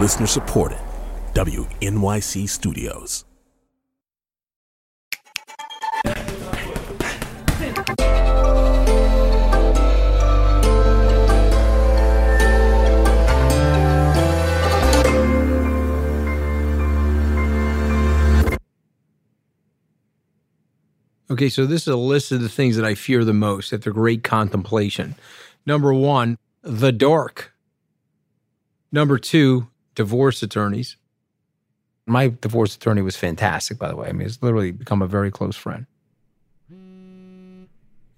Listener supported. WNYC Studios. Okay, so this is a list of the things that I fear the most at the great contemplation. Number one, the dark. Number two, divorce attorneys. My divorce attorney was fantastic, by the way. I mean, it's literally become a very close friend.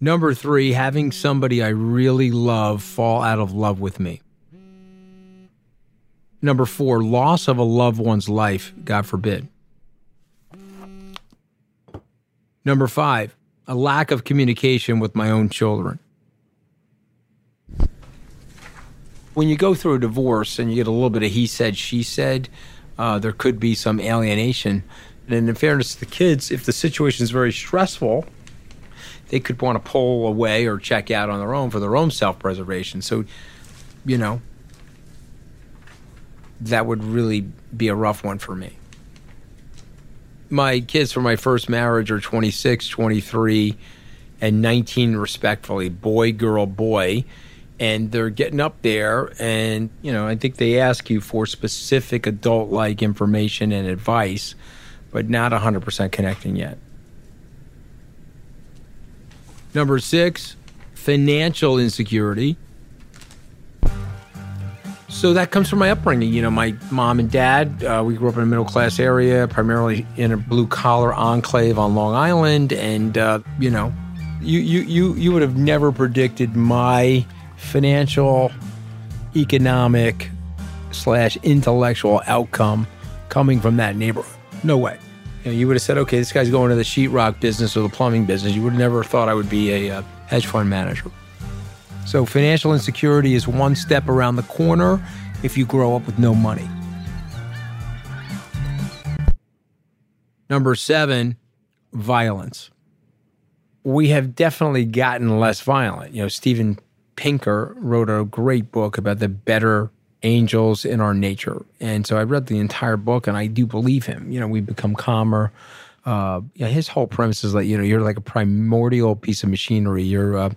Number three, having somebody I really love fall out of love with me. Number four, loss of a loved one's life, God forbid. Number five, a lack of communication with my own children. When you go through a divorce and you get a little bit of he said, she said, uh, there could be some alienation. And in fairness to the kids, if the situation is very stressful, they could want to pull away or check out on their own for their own self preservation. So, you know, that would really be a rough one for me my kids from my first marriage are 26, 23, and 19, respectfully boy, girl, boy. And they're getting up there, and you know, I think they ask you for specific adult like information and advice, but not 100% connecting yet. Number six, financial insecurity. So that comes from my upbringing. You know, my mom and dad, uh, we grew up in a middle class area, primarily in a blue collar enclave on Long Island. And, uh, you know, you, you, you, you would have never predicted my financial, economic, slash intellectual outcome coming from that neighborhood. No way. You, know, you would have said, okay, this guy's going to the sheetrock business or the plumbing business. You would have never thought I would be a uh, hedge fund manager. So, financial insecurity is one step around the corner if you grow up with no money. Number seven, violence. We have definitely gotten less violent. You know, Steven Pinker wrote a great book about the better angels in our nature. And so I read the entire book and I do believe him. You know, we become calmer. Uh, yeah, his whole premise is that, you know, you're like a primordial piece of machinery. You're, uh,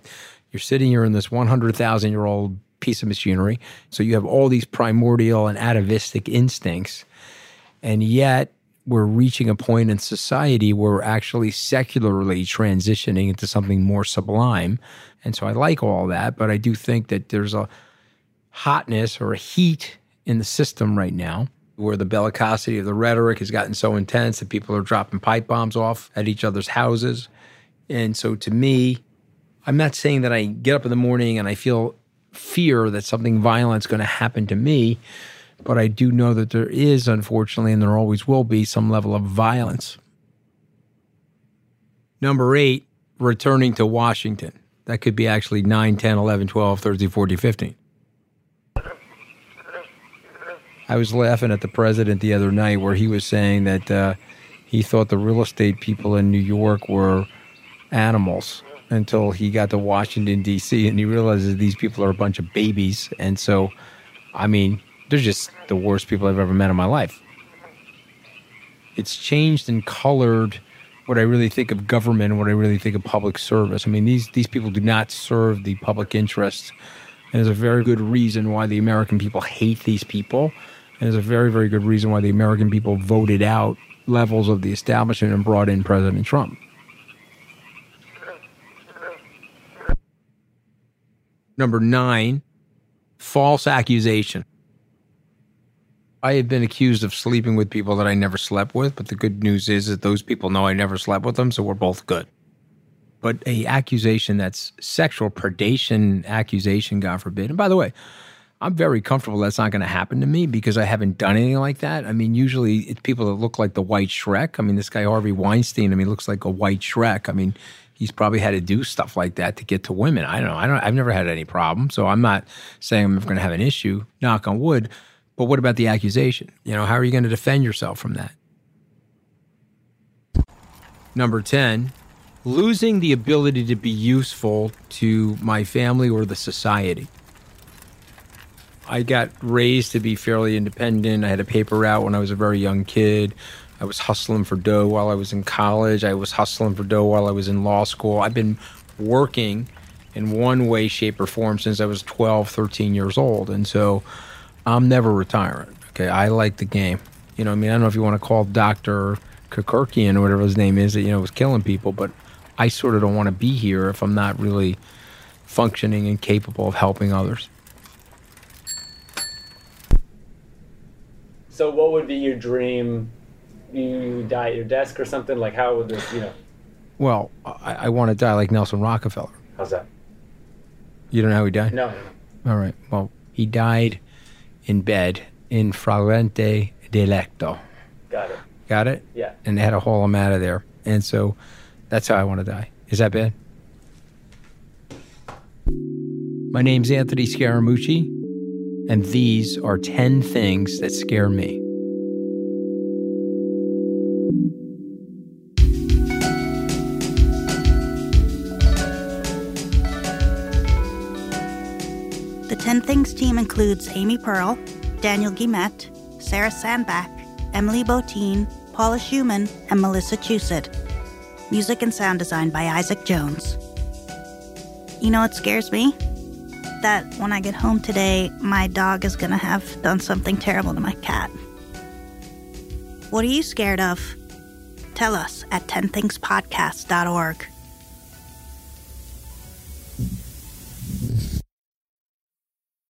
you're sitting here in this 100,000 year old piece of machinery. So you have all these primordial and atavistic instincts. And yet we're reaching a point in society where we're actually secularly transitioning into something more sublime. And so I like all that, but I do think that there's a hotness or a heat in the system right now where the bellicosity of the rhetoric has gotten so intense that people are dropping pipe bombs off at each other's houses. And so to me, I'm not saying that I get up in the morning and I feel fear that something violent is going to happen to me, but I do know that there is, unfortunately, and there always will be, some level of violence. Number eight, returning to Washington. That could be actually 9, 10, 11, 12, 13, 14, 15. I was laughing at the president the other night where he was saying that uh, he thought the real estate people in New York were animals until he got to Washington D.C. and he realizes these people are a bunch of babies. And so, I mean, they're just the worst people I've ever met in my life. It's changed and colored what I really think of government and what I really think of public service. I mean, these these people do not serve the public interest. And there's a very good reason why the American people hate these people. And there's a very, very good reason why the American people voted out levels of the establishment and brought in President Trump. Number nine, false accusation. I have been accused of sleeping with people that I never slept with, but the good news is that those people know I never slept with them, so we're both good. But a accusation that's sexual predation accusation, God forbid. And by the way, I'm very comfortable that's not going to happen to me because I haven't done anything like that. I mean, usually it's people that look like the white Shrek. I mean, this guy Harvey Weinstein, I mean, looks like a white Shrek. I mean, he's probably had to do stuff like that to get to women. I don't know. I don't I've never had any problem. So I'm not saying I'm going to have an issue, knock on wood. But what about the accusation? You know, how are you going to defend yourself from that? Number 10, losing the ability to be useful to my family or the society. I got raised to be fairly independent. I had a paper route when I was a very young kid. I was hustling for dough while I was in college. I was hustling for dough while I was in law school. I've been working in one way, shape, or form since I was 12, 13 years old. And so I'm never retiring. Okay. I like the game. You know, I mean, I don't know if you want to call Dr. Kekurkian or whatever his name is that, you know, was killing people, but I sort of don't want to be here if I'm not really functioning and capable of helping others. So, what would be your dream? You die at your desk or something? Like, how would this, you know? Well, I, I want to die like Nelson Rockefeller. How's that? You don't know how he died? No. All right. Well, he died in bed in flagrante delicto. Got it. Got it? Yeah. And they had to haul him out of there. And so that's how I want to die. Is that bad? My name's Anthony Scaramucci, and these are 10 things that scare me. 10 Things team includes Amy Pearl, Daniel Guimet, Sarah Sandbach, Emily Botein, Paula Schumann, and Melissa Chusett. Music and sound design by Isaac Jones. You know what scares me? That when I get home today, my dog is gonna have done something terrible to my cat. What are you scared of? Tell us at 10thingspodcast.org.